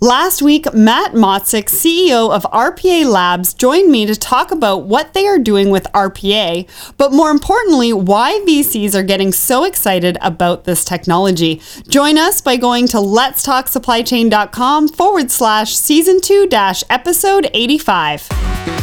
Last week, Matt Motzik, CEO of RPA Labs, joined me to talk about what they are doing with RPA, but more importantly, why VCs are getting so excited about this technology. Join us by going to letstalksupplychain.com forward slash season two dash episode 85.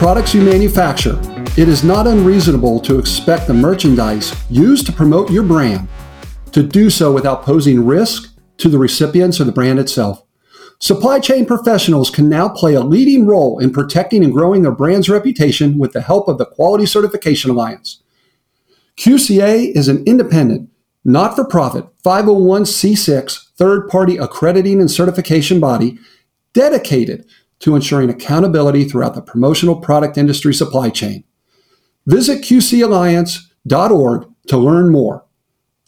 products you manufacture, it is not unreasonable to expect the merchandise used to promote your brand to do so without posing risk to the recipients or the brand itself. Supply chain professionals can now play a leading role in protecting and growing their brand's reputation with the help of the Quality Certification Alliance. QCA is an independent, not for profit 501c6 third party accrediting and certification body dedicated to ensuring accountability throughout the promotional product industry supply chain. Visit QCAlliance.org to learn more.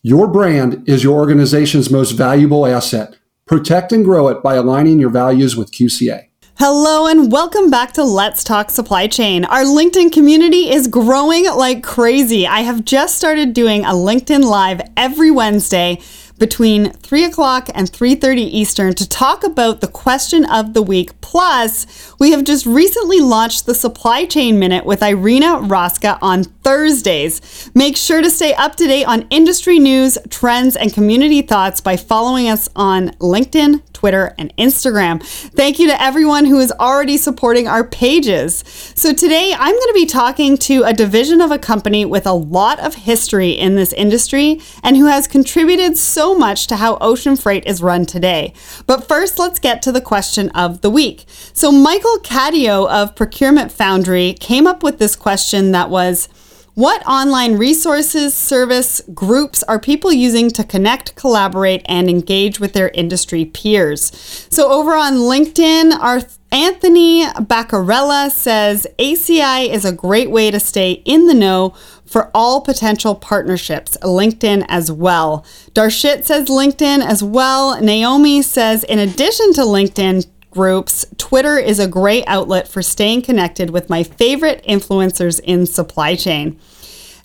Your brand is your organization's most valuable asset. Protect and grow it by aligning your values with QCA. Hello and welcome back to Let's Talk Supply Chain. Our LinkedIn community is growing like crazy. I have just started doing a LinkedIn Live every Wednesday between 3 o'clock and 3.30 Eastern to talk about the question of the week. Plus, we have just recently launched the Supply Chain Minute with Irina Roska on Thursdays. Make sure to stay up to date on industry news, trends, and community thoughts by following us on LinkedIn, Twitter, and Instagram. Thank you to everyone who is already supporting our pages. So today I'm going to be talking to a division of a company with a lot of history in this industry and who has contributed so much to how ocean freight is run today. But first, let's get to the question of the week. So Michael Cadio of Procurement Foundry came up with this question that was, what online resources, service, groups are people using to connect, collaborate, and engage with their industry peers? So, over on LinkedIn, our Anthony Baccarella says ACI is a great way to stay in the know for all potential partnerships. LinkedIn as well. Darshit says LinkedIn as well. Naomi says, in addition to LinkedIn, groups, Twitter is a great outlet for staying connected with my favorite influencers in supply chain.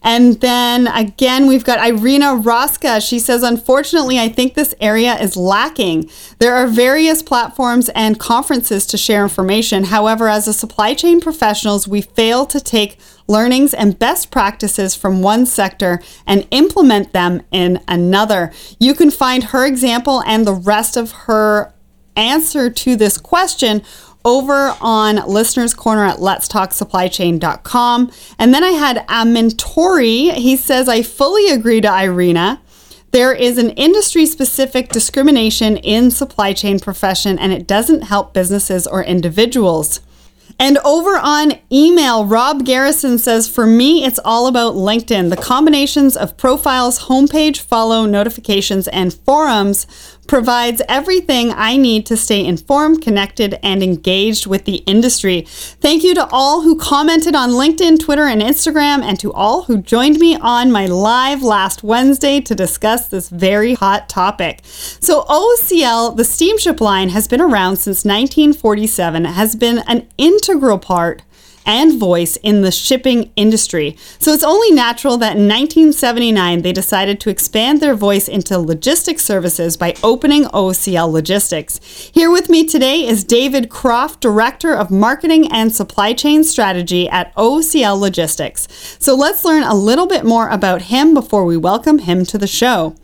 And then again, we've got Irina Roska. She says, Unfortunately, I think this area is lacking. There are various platforms and conferences to share information. However, as a supply chain professionals, we fail to take learnings and best practices from one sector and implement them in another. You can find her example and the rest of her answer to this question over on Listener's Corner at letstalksupplychain.com. And then I had Amintori. He says, I fully agree to Irina. There is an industry specific discrimination in supply chain profession and it doesn't help businesses or individuals. And over on email, Rob Garrison says, For me, it's all about LinkedIn. The combinations of profiles, homepage, follow, notifications, and forums provides everything I need to stay informed, connected, and engaged with the industry. Thank you to all who commented on LinkedIn, Twitter, and Instagram, and to all who joined me on my live last Wednesday to discuss this very hot topic. So, OOCL, the steamship line, has been around since 1947, has been an integral part and voice in the shipping industry. So it's only natural that in 1979 they decided to expand their voice into logistics services by opening OOCL Logistics. Here with me today is David Croft, Director of Marketing and Supply Chain Strategy at OOCL Logistics. So let's learn a little bit more about him before we welcome him to the show.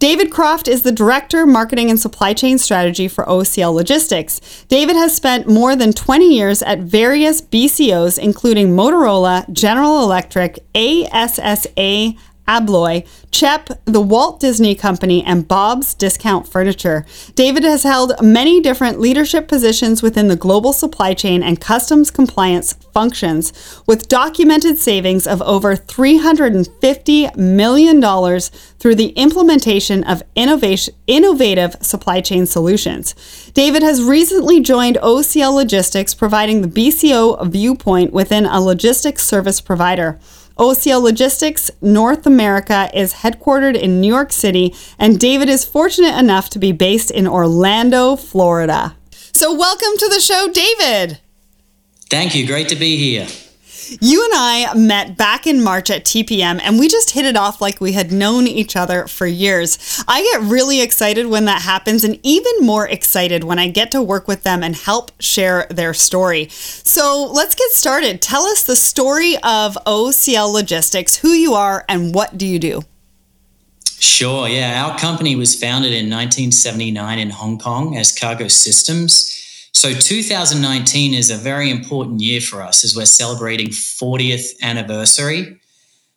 David Croft is the Director, Marketing and Supply Chain Strategy for OOCL Logistics. David has spent more than 20 years at various BCOs, including Motorola, General Electric, ASSA, Abloy, CHEP, the Walt Disney Company, and Bob's Discount Furniture. David has held many different leadership positions within the global supply chain and customs compliance functions, with documented savings of over $350 million through the implementation of innovative supply chain solutions. David has recently joined OOCL Logistics, providing the BCO viewpoint within a logistics service provider. OOCL Logistics North America is headquartered in New York City, and David is fortunate enough to be based in Orlando, Florida. So, welcome to the show, David. Thank you. Great to be here. You and I met back in March at TPM and we just hit it off like we had known each other for years. I get really excited when that happens and even more excited when I get to work with them and help share their story. So let's get started. Tell us the story of OOCL Logistics, who you are, and what do you do? Sure, yeah. Our company was founded in 1979 in Hong Kong as Cargo Systems. So 2019 is a very important year for us as we're celebrating 40th anniversary.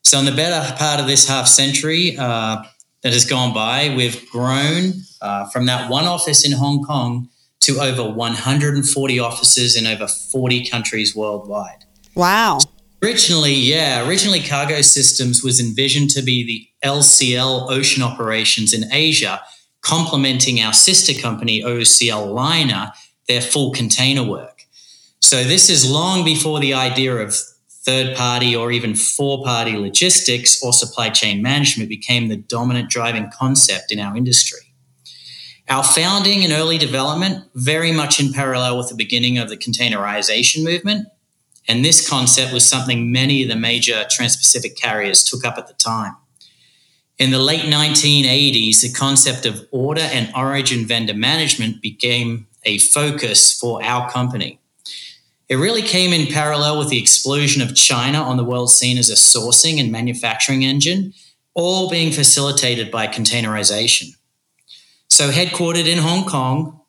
So in the better part of this half century uh, that has gone by, we've grown uh, from that one office in Hong Kong to over 140 offices in over 40 countries worldwide. Wow. Originally, yeah, originally Cargo Systems was envisioned to be the LCL ocean operations in Asia, complementing our sister company, OOCL Liner, their full container work. So this is long before the idea of third party or even four party logistics or supply chain management became the dominant driving concept in our industry. Our founding and early development very much in parallel with the beginning of the containerization movement. And this concept was something many of the major Trans Pacific carriers took up at the time. In the late 1980s, the concept of order and origin vendor management became a focus for our company. It really came in parallel with the explosion of China on the world scene as a sourcing and manufacturing engine, all being facilitated by containerization. So, headquartered in Hong Kong,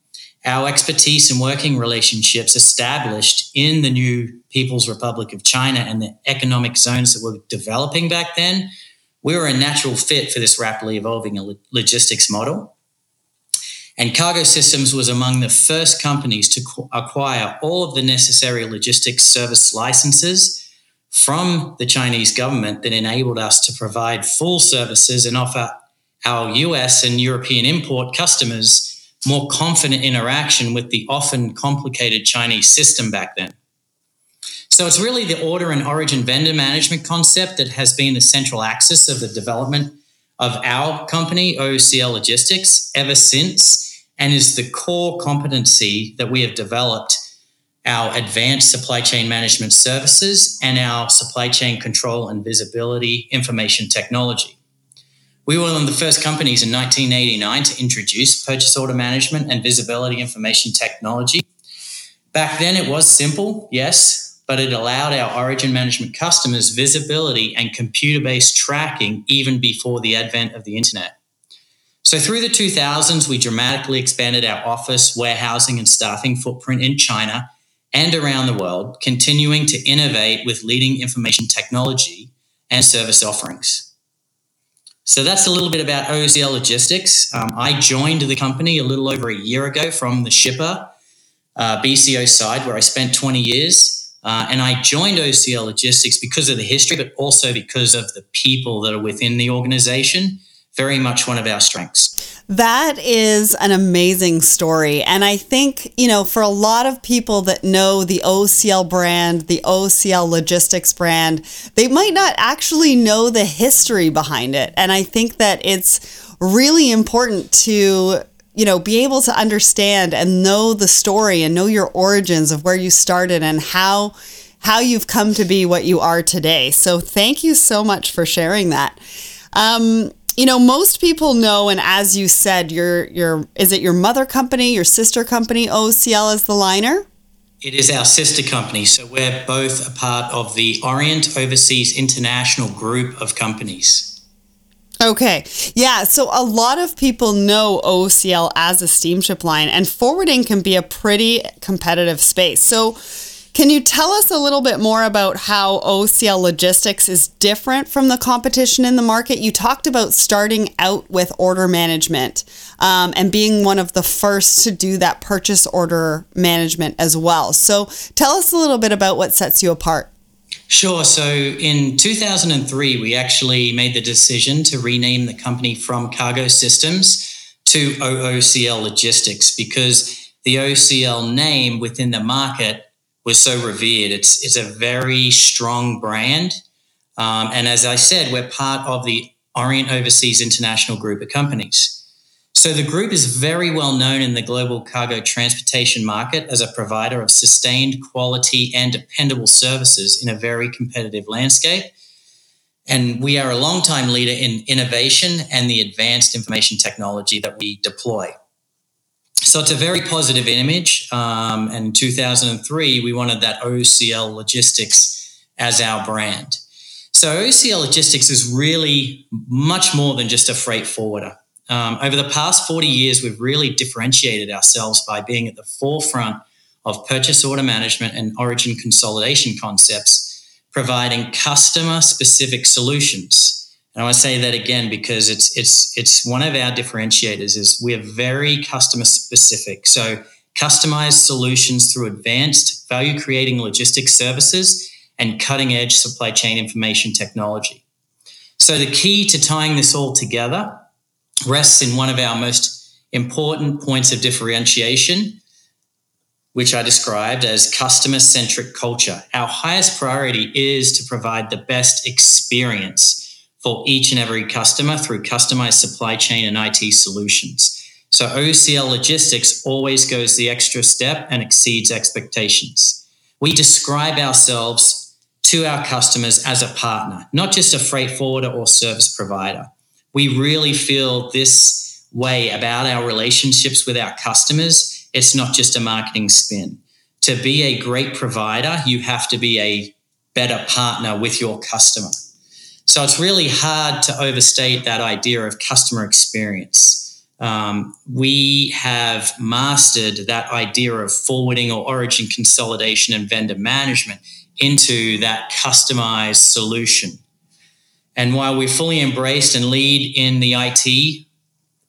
our expertise and working relationships established in the new People's Republic of China and the economic zones that were developing back then, we were a natural fit for this rapidly evolving logistics model. And Cargo Systems was among the first companies to acquire all of the necessary logistics service licenses from the Chinese government that enabled us to provide full services and offer our US and European import customers more confident interaction with the often complicated Chinese system back then. So it's really the order and origin vendor management concept that has been the central axis of the development of our company, OOCL Logistics, ever since and is the core competency that we have developed our advanced supply chain management services and our supply chain control and visibility information technology. We were one of the first companies in 1989 to introduce purchase order management and visibility information technology. Back then, it was simple, yes, but it allowed our origin management customers visibility and computer based tracking even before the advent of the internet. So through the 2000s, we dramatically expanded our office, warehousing, and staffing footprint in China and around the world, continuing to innovate with leading information technology and service offerings. So that's a little bit about OOCL Logistics. Um, I joined the company a little over a year ago from the shipper uh, BCO side, where I spent 20 years. Uh, and I joined OOCL Logistics because of the history, but also because of the people that are within the organization very much one of our strengths. That is an amazing story. And I think, you know, for a lot of people that know the OOCL brand, the OOCL logistics brand, they might not actually know the history behind it. And I think that it's really important to you know, be able to understand and know the story and know your origins of where you started and how how you've come to be what you are today. So thank you so much for sharing that. Um, you know, most people know, and as you said, your your is it your mother company, your sister company, OOCL is the liner? It is our sister company. So we're both a part of the Orient Overseas International group of companies. Okay. Yeah. So a lot of people know OOCL as a steamship line, and forwarding can be a pretty competitive space. So Can you tell us a little bit more about how OOCL Logistics is different from the competition in the market? You talked about starting out with order management um, and being one of the first to do that purchase order management as well. So tell us a little bit about what sets you apart. Sure. So in 2003, we actually made the decision to rename the company from Cargo Systems to OOCL Logistics because the OOCL name within the market was so revered. It's it's a very strong brand, um, and as I said, we're part of the Orient Overseas International Group of companies. So the group is very well known in the global cargo transportation market as a provider of sustained quality and dependable services in a very competitive landscape. And we are a long-time leader in innovation and the advanced information technology that we deploy. So it's a very positive image. Um, and in 2003, we wanted that OOCL Logistics as our brand. So OOCL Logistics is really much more than just a freight forwarder. Um, over the past 40 years, we've really differentiated ourselves by being at the forefront of purchase order management and origin consolidation concepts, providing customer specific solutions. And I want to say that again because it's it's it's one of our differentiators is we're very customer specific. So customized solutions through advanced value creating logistics services and cutting edge supply chain information technology. So the key to tying this all together rests in one of our most important points of differentiation, which I described as customer centric culture. Our highest priority is to provide the best experience for each and every customer through customized supply chain and IT solutions. So OOCL Logistics always goes the extra step and exceeds expectations. We describe ourselves to our customers as a partner, not just a freight forwarder or service provider we really feel this way about our relationships with our customers. It's not just a marketing spin. To be a great provider, you have to be a better partner with your customer. So it's really hard to overstate that idea of customer experience. Um, we have mastered that idea of forwarding or origin consolidation and vendor management into that customized solution. And while we fully embraced and lead in the IT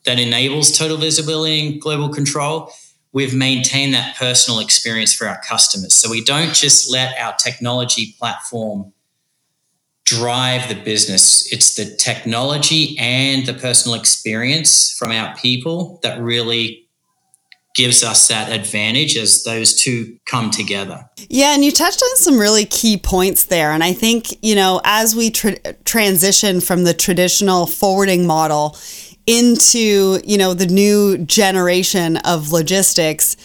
that enables total visibility and global control, we've maintained that personal experience for our customers. So we don't just let our technology platform drive the business. It's the technology and the personal experience from our people that really gives us that advantage as those two come together. Yeah, and you touched on some really key points there. And I think, you know, as we tra- transition from the traditional forwarding model into, you know, the new generation of logistics,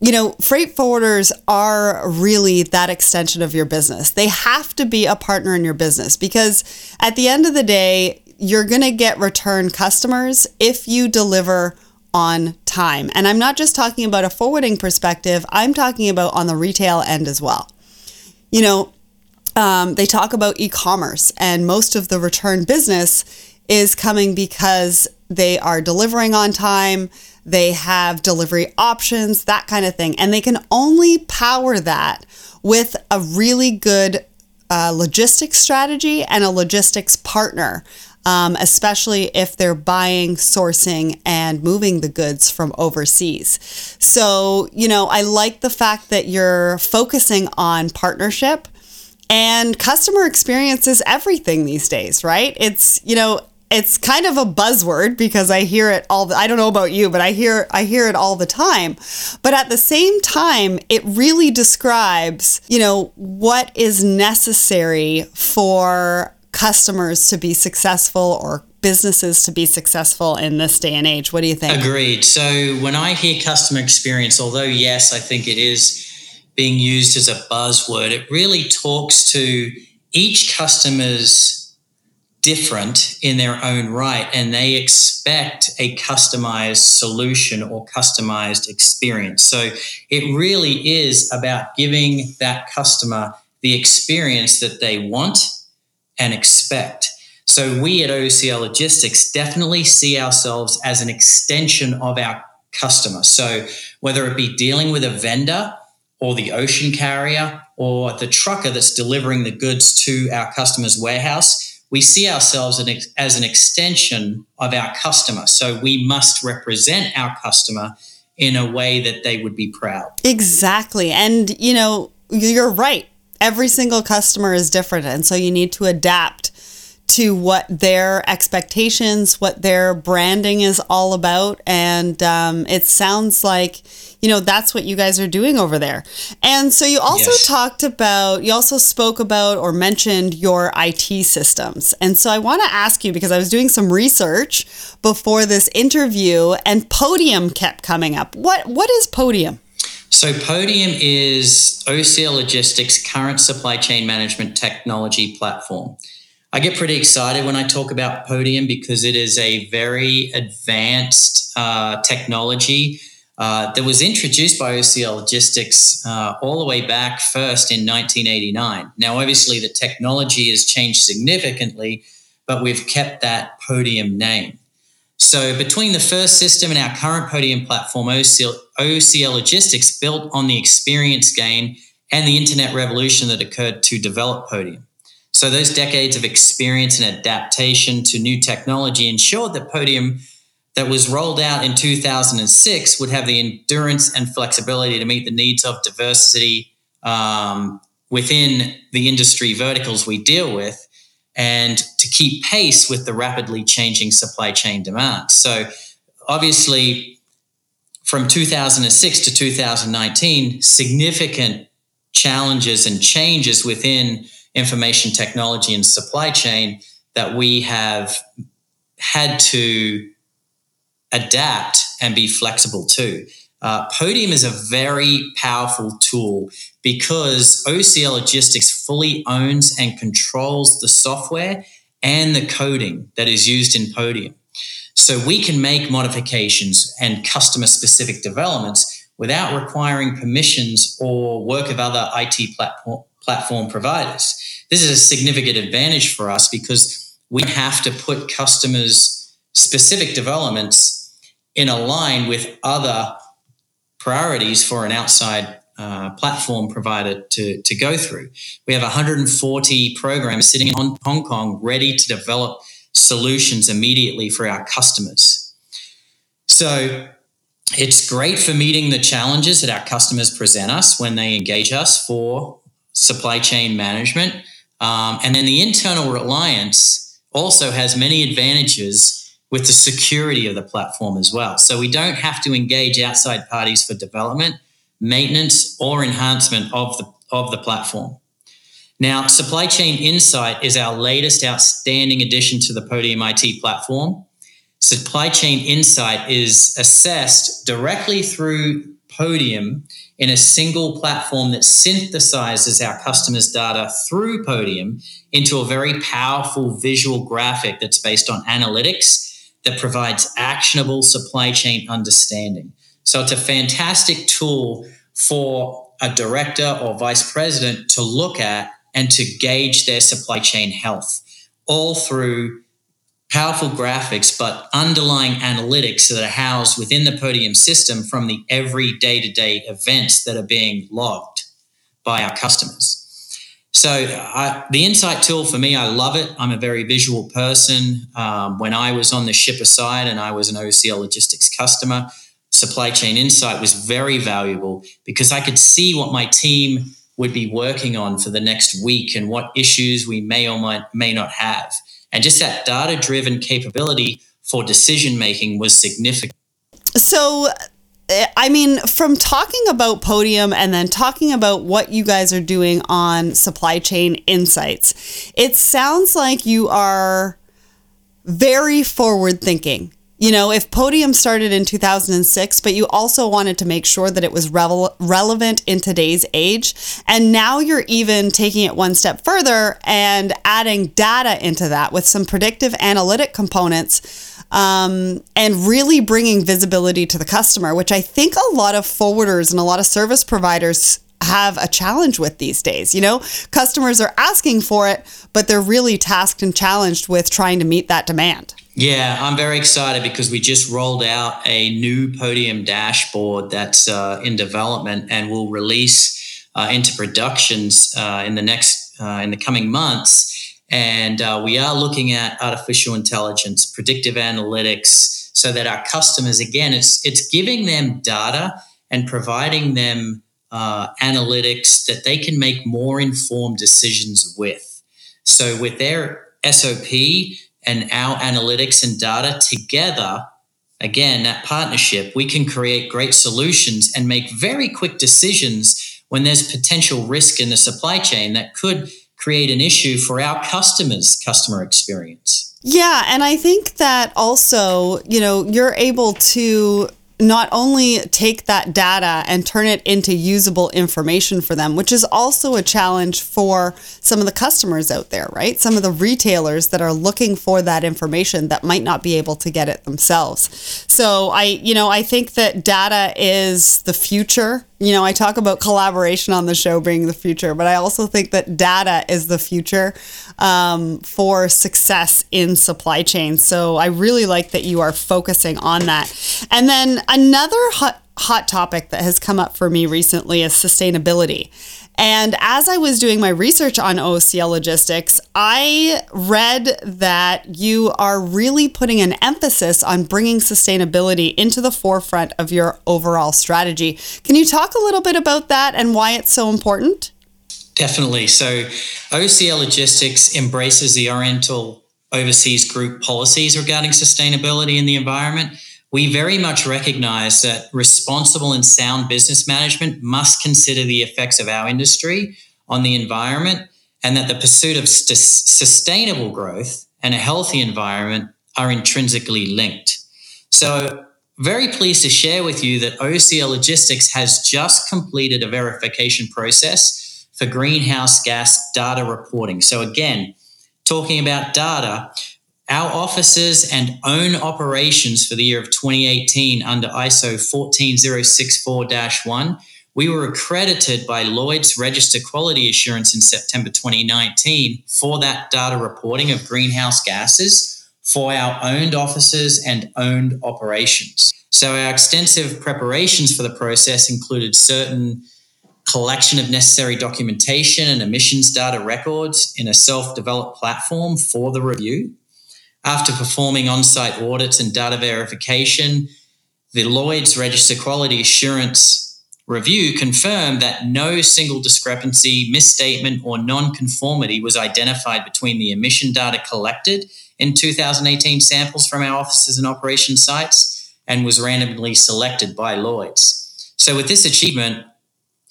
you know, freight forwarders are really that extension of your business. They have to be a partner in your business because at the end of the day, you're going to get return customers if you deliver on time. And I'm not just talking about a forwarding perspective, I'm talking about on the retail end as well. You know, um, they talk about e commerce, and most of the return business is coming because they are delivering on time, they have delivery options, that kind of thing. And they can only power that with a really good uh, logistics strategy and a logistics partner um, especially if they're buying, sourcing, and moving the goods from overseas. So, you know, I like the fact that you're focusing on partnership and customer experience is everything these days, right? It's, you know, it's kind of a buzzword because I hear it all the, I don't know about you, but I hear I hear it all the time. But at the same time, it really describes, you know, what is necessary for customers to be successful or businesses to be successful in this day and age. What do you think? Agreed. So when I hear customer experience, although yes, I think it is being used as a buzzword, it really talks to each customer's different in their own right and they expect a customized solution or customized experience. So it really is about giving that customer the experience that they want and expect. So we at OOCL Logistics definitely see ourselves as an extension of our customer. So whether it be dealing with a vendor or the ocean carrier or the trucker that's delivering the goods to our customer's warehouse, we see ourselves as an extension of our customer. So we must represent our customer in a way that they would be proud. Exactly. And, you know, you're right. Every single customer is different. And so you need to adapt to what their expectations, what their branding is all about. And um, it sounds like, you know, that's what you guys are doing over there. And so you also yes. talked about, you also spoke about or mentioned your IT systems. And so I want to ask you because I was doing some research before this interview and Podium kept coming up. What What is Podium? So, Podium is OOCL Logistics' current supply chain management technology platform. I get pretty excited when I talk about Podium because it is a very advanced uh, technology uh, that was introduced by OOCL Logistics uh, all the way back first in 1989. Now, obviously, the technology has changed significantly, but we've kept that Podium name. So, between the first system and our current Podium platform, OOCL, OOCL Logistics built on the experience gain and the internet revolution that occurred to develop Podium. So those decades of experience and adaptation to new technology ensured that Podium that was rolled out in 2006 would have the endurance and flexibility to meet the needs of diversity um, within the industry verticals we deal with and to keep pace with the rapidly changing supply chain demands. So obviously from 2006 to 2019 significant challenges and changes within information technology and supply chain that we have had to adapt and be flexible to. Uh, Podium is a very powerful tool because OOCL Logistics fully owns and controls the software and the coding that is used in Podium. So we can make modifications and customer specific developments without requiring permissions or work of other IT platform, platform providers. This is a significant advantage for us because we have to put customers' specific developments in a line with other priorities for an outside uh, platform provider to, to go through. We have 140 programs sitting in Hong Kong ready to develop solutions immediately for our customers. So it's great for meeting the challenges that our customers present us when they engage us for supply chain management. Um, and then the internal reliance also has many advantages with the security of the platform as well. So we don't have to engage outside parties for development, maintenance, or enhancement of the, of the platform. Now, Supply Chain Insight is our latest outstanding addition to the Podium IT platform. Supply Chain Insight is assessed directly through Podium in a single platform that synthesizes our customers' data through Podium into a very powerful visual graphic that's based on analytics that provides actionable supply chain understanding. So it's a fantastic tool for a director or vice president to look at and to gauge their supply chain health, all through powerful graphics, but underlying analytics that are housed within the Podium system from the every day to day events that are being logged by our customers. So, I, the Insight tool for me, I love it. I'm a very visual person. Um, when I was on the shipper side and I was an OOCL logistics customer, Supply Chain Insight was very valuable because I could see what my team would be working on for the next week and what issues we may or might, may not have. And just that data driven capability for decision making was significant. So, I mean, from talking about Podium and then talking about what you guys are doing on supply chain insights, it sounds like you are very forward thinking you know, if Podium started in 2006, but you also wanted to make sure that it was revel- relevant in today's age. And now you're even taking it one step further and adding data into that with some predictive analytic components um, and really bringing visibility to the customer, which I think a lot of forwarders and a lot of service providers have a challenge with these days. You know, customers are asking for it, but they're really tasked and challenged with trying to meet that demand. Yeah, I'm very excited because we just rolled out a new podium dashboard that's uh, in development and will release uh, into productions uh, in the next uh, in the coming months. And uh, we are looking at artificial intelligence, predictive analytics, so that our customers, again, it's it's giving them data and providing them uh, analytics that they can make more informed decisions with. So with their SOP and our analytics and data together, again, that partnership, we can create great solutions and make very quick decisions when there's potential risk in the supply chain that could create an issue for our customers' customer experience. Yeah, and I think that also, you know, you're able to not only take that data and turn it into usable information for them, which is also a challenge for some of the customers out there, right? Some of the retailers that are looking for that information that might not be able to get it themselves. So I, you know, I think that data is the future you know, I talk about collaboration on the show being the future, but I also think that data is the future um, for success in supply chain. So I really like that you are focusing on that. And then another hot, hot topic that has come up for me recently is sustainability. And as I was doing my research on OOCL logistics, I read that you are really putting an emphasis on bringing sustainability into the forefront of your overall strategy. Can you talk a little bit about that and why it's so important? Definitely. So, OOCL Logistics embraces the Oriental Overseas Group policies regarding sustainability in the environment we very much recognize that responsible and sound business management must consider the effects of our industry on the environment and that the pursuit of st- sustainable growth and a healthy environment are intrinsically linked. So, very pleased to share with you that OOCL Logistics has just completed a verification process for greenhouse gas data reporting. So, again, talking about data, our offices and own operations for the year of 2018 under ISO 14064 1, we were accredited by Lloyd's Register Quality Assurance in September 2019 for that data reporting of greenhouse gases for our owned offices and owned operations. So, our extensive preparations for the process included certain collection of necessary documentation and emissions data records in a self developed platform for the review after performing on site audits and data verification, the Lloyd's Register Quality Assurance review confirmed that no single discrepancy, misstatement, or non-conformity was identified between the emission data collected in 2018 samples from our offices and operation sites and was randomly selected by Lloyd's. So, with this achievement,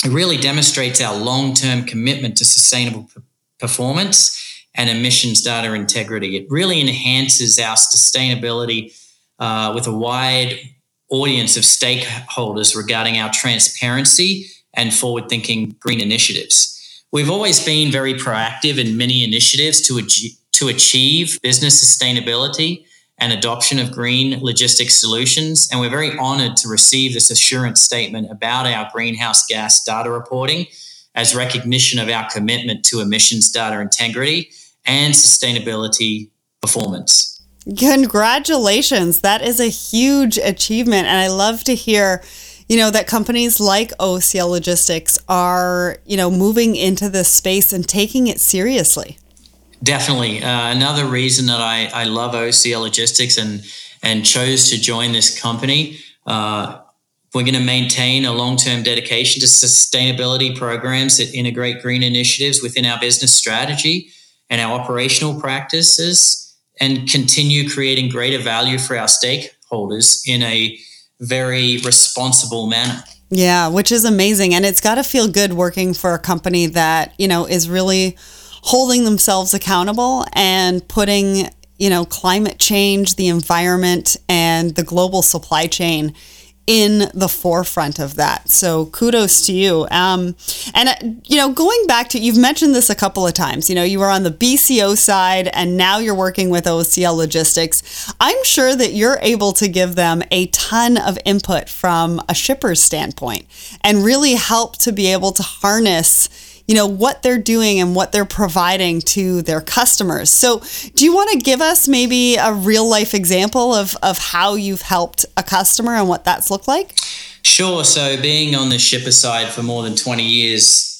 it really demonstrates our long term commitment to sustainable p- performance and emissions data integrity. It really enhances our sustainability uh, with a wide audience of stakeholders regarding our transparency and forward thinking green initiatives. We've always been very proactive in many initiatives to, ag- to achieve business sustainability and adoption of green logistics solutions. And we're very honored to receive this assurance statement about our greenhouse gas data reporting as recognition of our commitment to emissions data integrity and sustainability performance. Congratulations. That is a huge achievement. And I love to hear, you know, that companies like OOCL Logistics are, you know, moving into this space and taking it seriously. Definitely. Uh, another reason that I, I love OOCL Logistics and, and chose to join this company. Uh, we're going to maintain a long term dedication to sustainability programs that integrate green initiatives within our business strategy and our operational practices and continue creating greater value for our stakeholders in a very responsible manner. Yeah, which is amazing. And it's got to feel good working for a company that, you know, is really holding themselves accountable and putting, you know, climate change, the environment, and the global supply chain in the forefront of that. So kudos to you. Um, and, uh, you know, going back to, you've mentioned this a couple of times, you know, you were on the BCO side and now you're working with OOCL Logistics. I'm sure that you're able to give them a ton of input from a shipper's standpoint and really help to be able to harness you know, what they're doing and what they're providing to their customers. So, do you want to give us maybe a real life example of, of how you've helped a customer and what that's looked like? Sure. So, being on the shipper side for more than 20 years,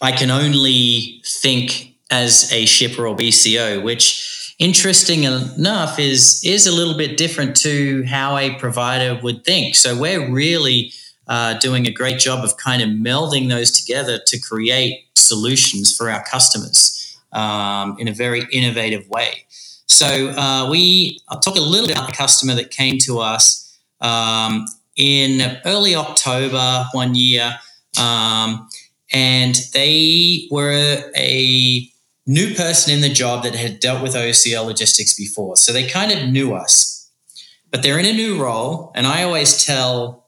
I can only think as a shipper or BCO, which interesting enough is is a little bit different to how a provider would think. So we're really uh, doing a great job of kind of melding those together to create solutions for our customers um, in a very innovative way. So uh, we I'll talk a little bit about the customer that came to us um, in early October one year. Um, and they were a new person in the job that had dealt with OOCL logistics before. So they kind of knew us, but they're in a new role. And I always tell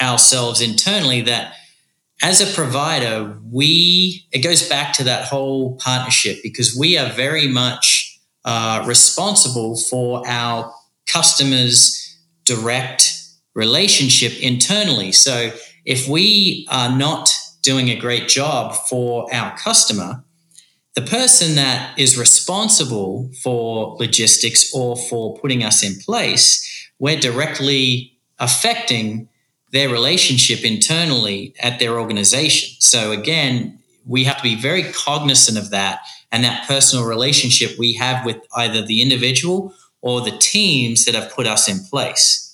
ourselves internally that as a provider, we, it goes back to that whole partnership because we are very much uh, responsible for our customers' direct relationship internally. So if we are not doing a great job for our customer, the person that is responsible for logistics or for putting us in place, we're directly affecting their relationship internally at their organization. So again, we have to be very cognizant of that and that personal relationship we have with either the individual or the teams that have put us in place.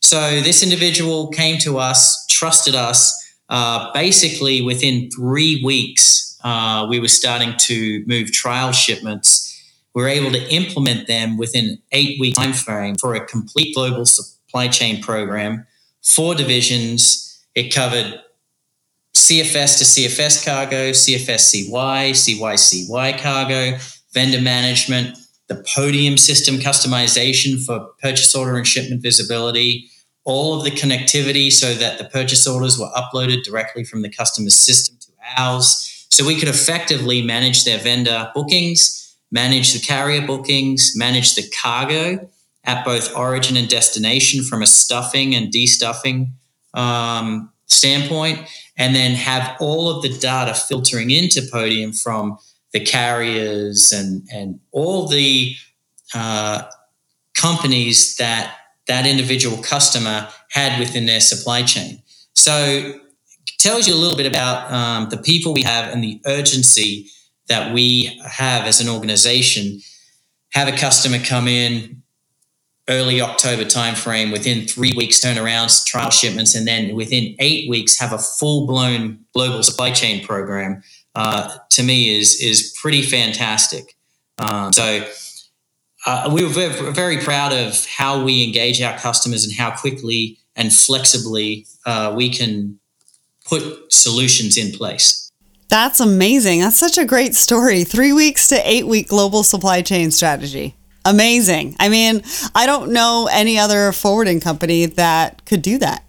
So this individual came to us, trusted us, uh, basically within three weeks, uh, we were starting to move trial shipments. We were able to implement them within eight week time frame for a complete global supply chain program, four divisions. It covered CFS to CFS cargo, CFS CY, CY CY cargo, vendor management, the podium system customization for purchase order and shipment visibility, all of the connectivity so that the purchase orders were uploaded directly from the customer's system to ours. So we could effectively manage their vendor bookings, manage the carrier bookings, manage the cargo at both origin and destination from a stuffing and destuffing um, standpoint, and then have all of the data filtering into Podium from the carriers and, and all the uh, companies that that individual customer had within their supply chain. So tells you a little bit about um, the people we have and the urgency that we have as an organization. Have a customer come in early October timeframe within three weeks turnarounds, trial shipments, and then within eight weeks have a full blown global supply chain program. Uh, to me, is is pretty fantastic. Um, so uh, we were very proud of how we engage our customers and how quickly and flexibly uh, we can put solutions in place. That's amazing. That's such a great story. Three weeks to eight week global supply chain strategy. Amazing. I mean, I don't know any other forwarding company that could do that.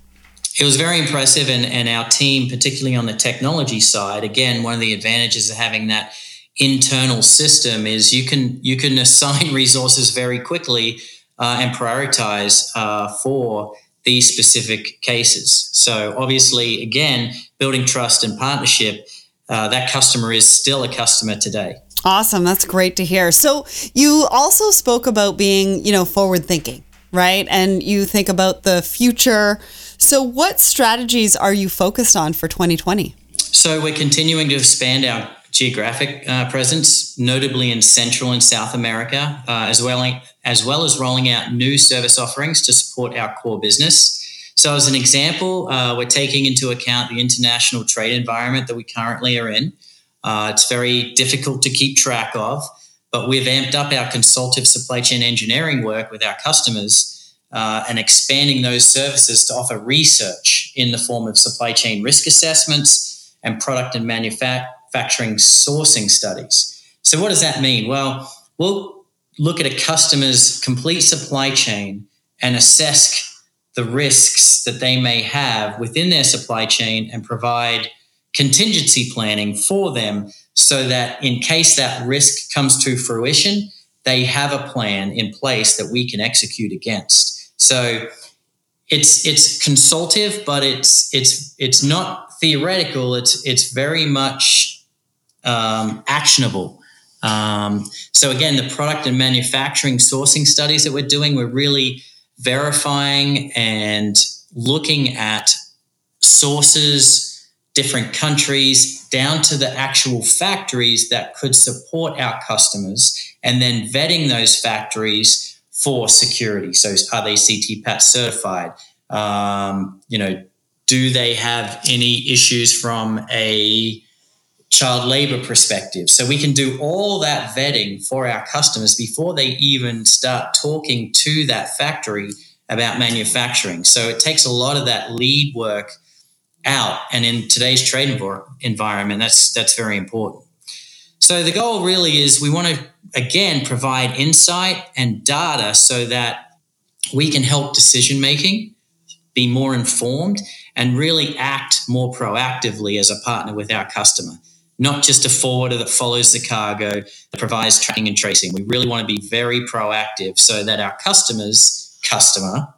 It was very impressive. And, and our team, particularly on the technology side, again, one of the advantages of having that internal system is you can you can assign resources very quickly uh, and prioritize uh, for these specific cases. So obviously, again, building trust and partnership. Uh, that customer is still a customer today. Awesome, that's great to hear. So you also spoke about being, you know, forward thinking, right? And you think about the future. So what strategies are you focused on for 2020? So we're continuing to expand our geographic uh, presence, notably in Central and South America, uh, as well as well as rolling out new service offerings to support our core business. So, as an example, uh, we're taking into account the international trade environment that we currently are in. Uh, it's very difficult to keep track of, but we've amped up our consultative supply chain engineering work with our customers. Uh, and expanding those services to offer research in the form of supply chain risk assessments and product and manufacturing manufacturing sourcing studies. So, what does that mean? Well, we'll look at a customer's complete supply chain and assess the risks that they may have within their supply chain and provide contingency planning for them so that in case that risk comes to fruition, they have a plan in place that we can execute against. So it's it's consultative, but it's it's it's not theoretical. It's it's very much um, actionable. Um, so again, the product and manufacturing sourcing studies that we're doing, we're really verifying and looking at sources, different countries, down to the actual factories that could support our customers, and then vetting those factories for security. So, are they CTPAT certified? Um, you know, do they have any issues from a child labor perspective? So we can do all that vetting for our customers before they even start talking to that factory about manufacturing. So it takes a lot of that lead work out, and in today's trade environment, that's that's very important. So the goal really is we want to again provide insight and data so that we can help decision making be more informed and really act more proactively as a partner with our customer. Not just a forwarder that follows the cargo that provides tracking and tracing. We really want to be very proactive so that our customers customer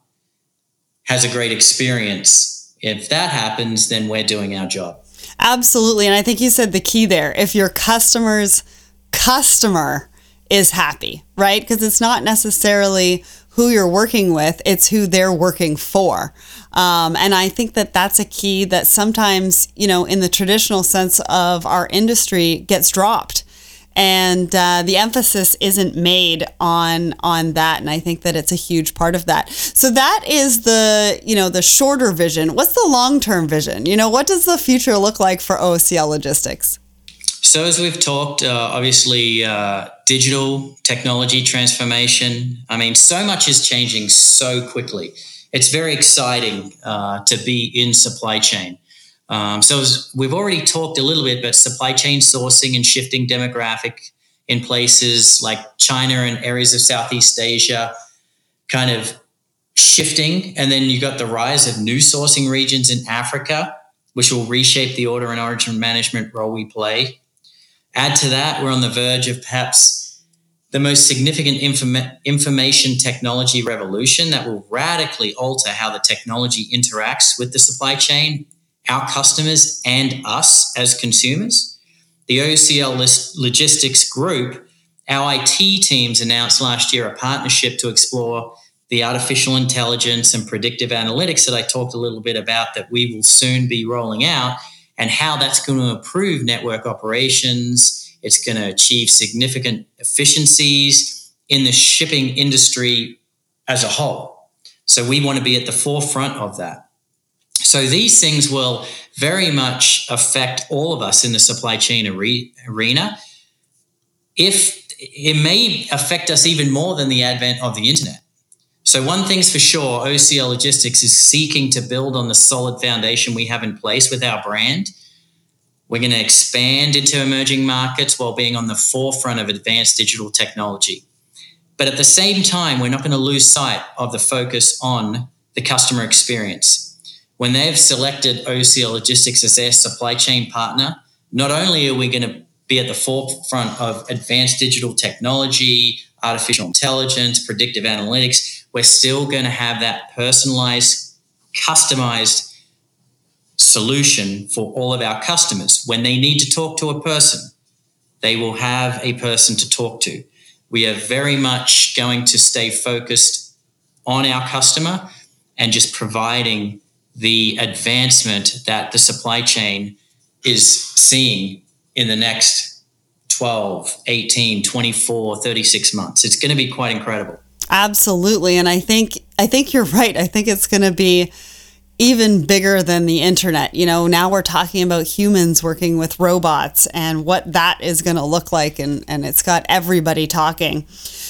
has a great experience if that happens then we're doing our job absolutely and i think you said the key there if your customer's customer is happy right because it's not necessarily who you're working with, it's who they're working for. Um, and I think that that's a key that sometimes, you know, in the traditional sense of our industry gets dropped. And uh, the emphasis isn't made on on that, and I think that it's a huge part of that. So that is the you know the shorter vision. What's the long term vision? You know, what does the future look like for OOCL Logistics? So, as we've talked, uh, obviously, uh, digital technology transformation. I mean, so much is changing so quickly. It's very exciting uh, to be in supply chain. Um, so, as we've already talked a little bit, but supply chain sourcing and shifting demographic in places like China and areas of Southeast Asia, kind of shifting. And then you got the rise of new sourcing regions in Africa, which will reshape the order and origin management role we play. Add to that, we're on the verge of perhaps the most significant informa- information technology revolution that will radically alter how the technology interacts with the supply chain, our customers, and us as consumers. The OOCL Logistics Group, our IT teams announced last year a partnership to explore the artificial intelligence and predictive analytics that I talked a little bit about that we will soon be rolling out and how that's going to improve network operations. It's going to achieve significant efficiencies in the shipping industry as a whole. So we want to be at the forefront of that. So these things will very much affect all of us in the supply chain arena. If it may affect us even more than the advent of the internet. So, one thing's for sure OOCL Logistics is seeking to build on the solid foundation we have in place with our brand. We're going to expand into emerging markets while being on the forefront of advanced digital technology. But at the same time, we're not going to lose sight of the focus on the customer experience. When they've selected OOCL Logistics as their supply chain partner, not only are we going to be at the forefront of advanced digital technology, artificial intelligence, predictive analytics, we're still going to have that personalized, customized solution for all of our customers. When they need to talk to a person, they will have a person to talk to. We are very much going to stay focused on our customer and just providing the advancement that the supply chain is seeing in the next 12, 18, 24, 36 months. It's going to be quite incredible. Absolutely. And I think I think you're right. I think it's going to be even bigger than the internet. You know, now we're talking about humans working with robots and what that is going to look like and and it's got everybody talking.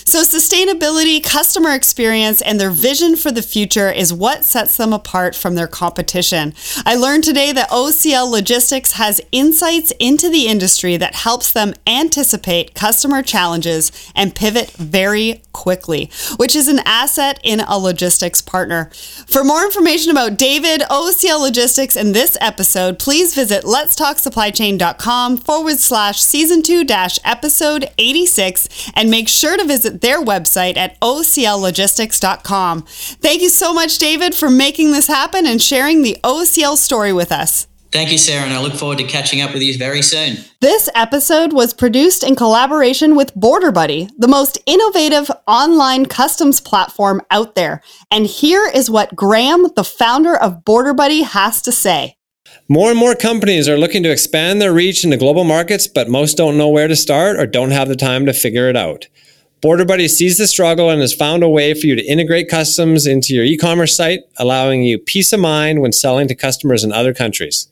So, sustainability, customer experience, and their vision for the future is what sets them apart from their competition. I learned today that OOCL Logistics has insights into the industry that helps them anticipate customer challenges and pivot very quickly, which is an asset in a logistics partner. For more information about David, OOCL Logistics, and this episode, please visit letstalksupplychain.com forward slash season two dash episode 86 and make sure to visit visit their website at oocllogistics.com. Thank you so much, David, for making this happen and sharing the OOCL story with us. Thank you, Sarah, and I look forward to catching up with you very soon. This episode was produced in collaboration with Border Buddy, the most innovative online customs platform out there. And here is what Graham, the founder of Border Buddy, has to say. More and more companies are looking to expand their reach into global markets, but most don't know where to start or don't have the time to figure it out. Border Buddy sees the struggle and has found a way for you to integrate customs into your e commerce site, allowing you peace of mind when selling to customers in other countries.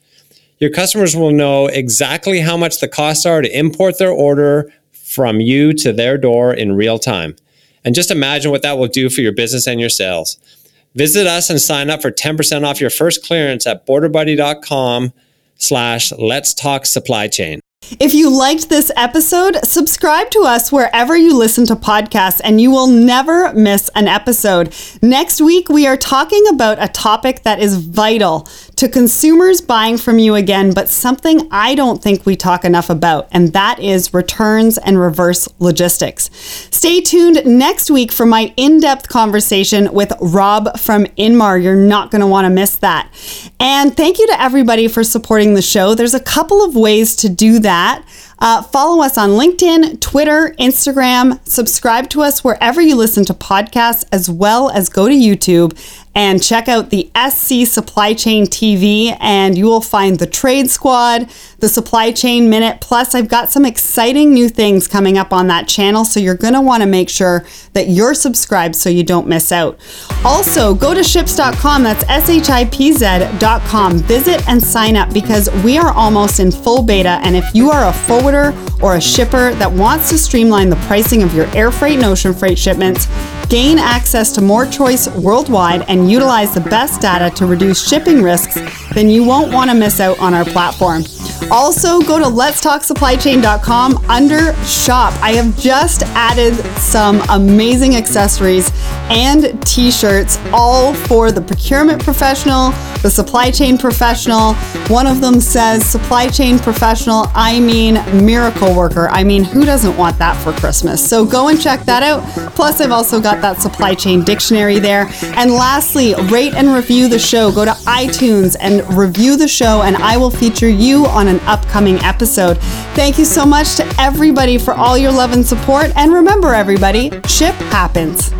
Your customers will know exactly how much the costs are to import their order from you to their door in real time. And just imagine what that will do for your business and your sales. Visit us and sign up for 10% off your first clearance at borderbuddy.com slash let's talk supply chain. If you liked this episode, subscribe to us wherever you listen to podcasts and you will never miss an episode. Next week, we are talking about a topic that is vital to consumers buying from you again, but something I don't think we talk enough about, and that is returns and reverse logistics. Stay tuned next week for my in depth conversation with Rob from Inmar. You're not going to want to miss that. And thank you to everybody for supporting the show. There's a couple of ways to do that. Uh, follow us on LinkedIn, Twitter, Instagram. Subscribe to us wherever you listen to podcasts, as well as go to YouTube and check out the SC Supply Chain TV, and you will find the Trade Squad, the Supply Chain Minute. Plus, I've got some exciting new things coming up on that channel, so you're going to want to make sure that you're subscribed so you don't miss out. Also, go to shipz.com, that's S H I P Z.com. Visit and sign up because we are almost in full beta, and if you are a forwarder or a shipper that wants to streamline the pricing of your air freight and ocean freight shipments, gain access to more choice worldwide, and utilize the best data to reduce shipping risks, then you won't want to miss out on our platform. Also, go to letstalksupplychain.com under shop. I have just added some amazing accessories and t shirts, all for the procurement professional, the supply chain professional. One of them says supply chain professional, I mean miracle worker. I mean, who doesn't want that for Christmas? So go and check that out. Plus, I've also got that supply chain dictionary there. And lastly, rate and review the show. Go to iTunes and review the show, and I will feature you on an upcoming episode. Thank you so much to everybody for all your love and support. And remember, everybody, ship happens.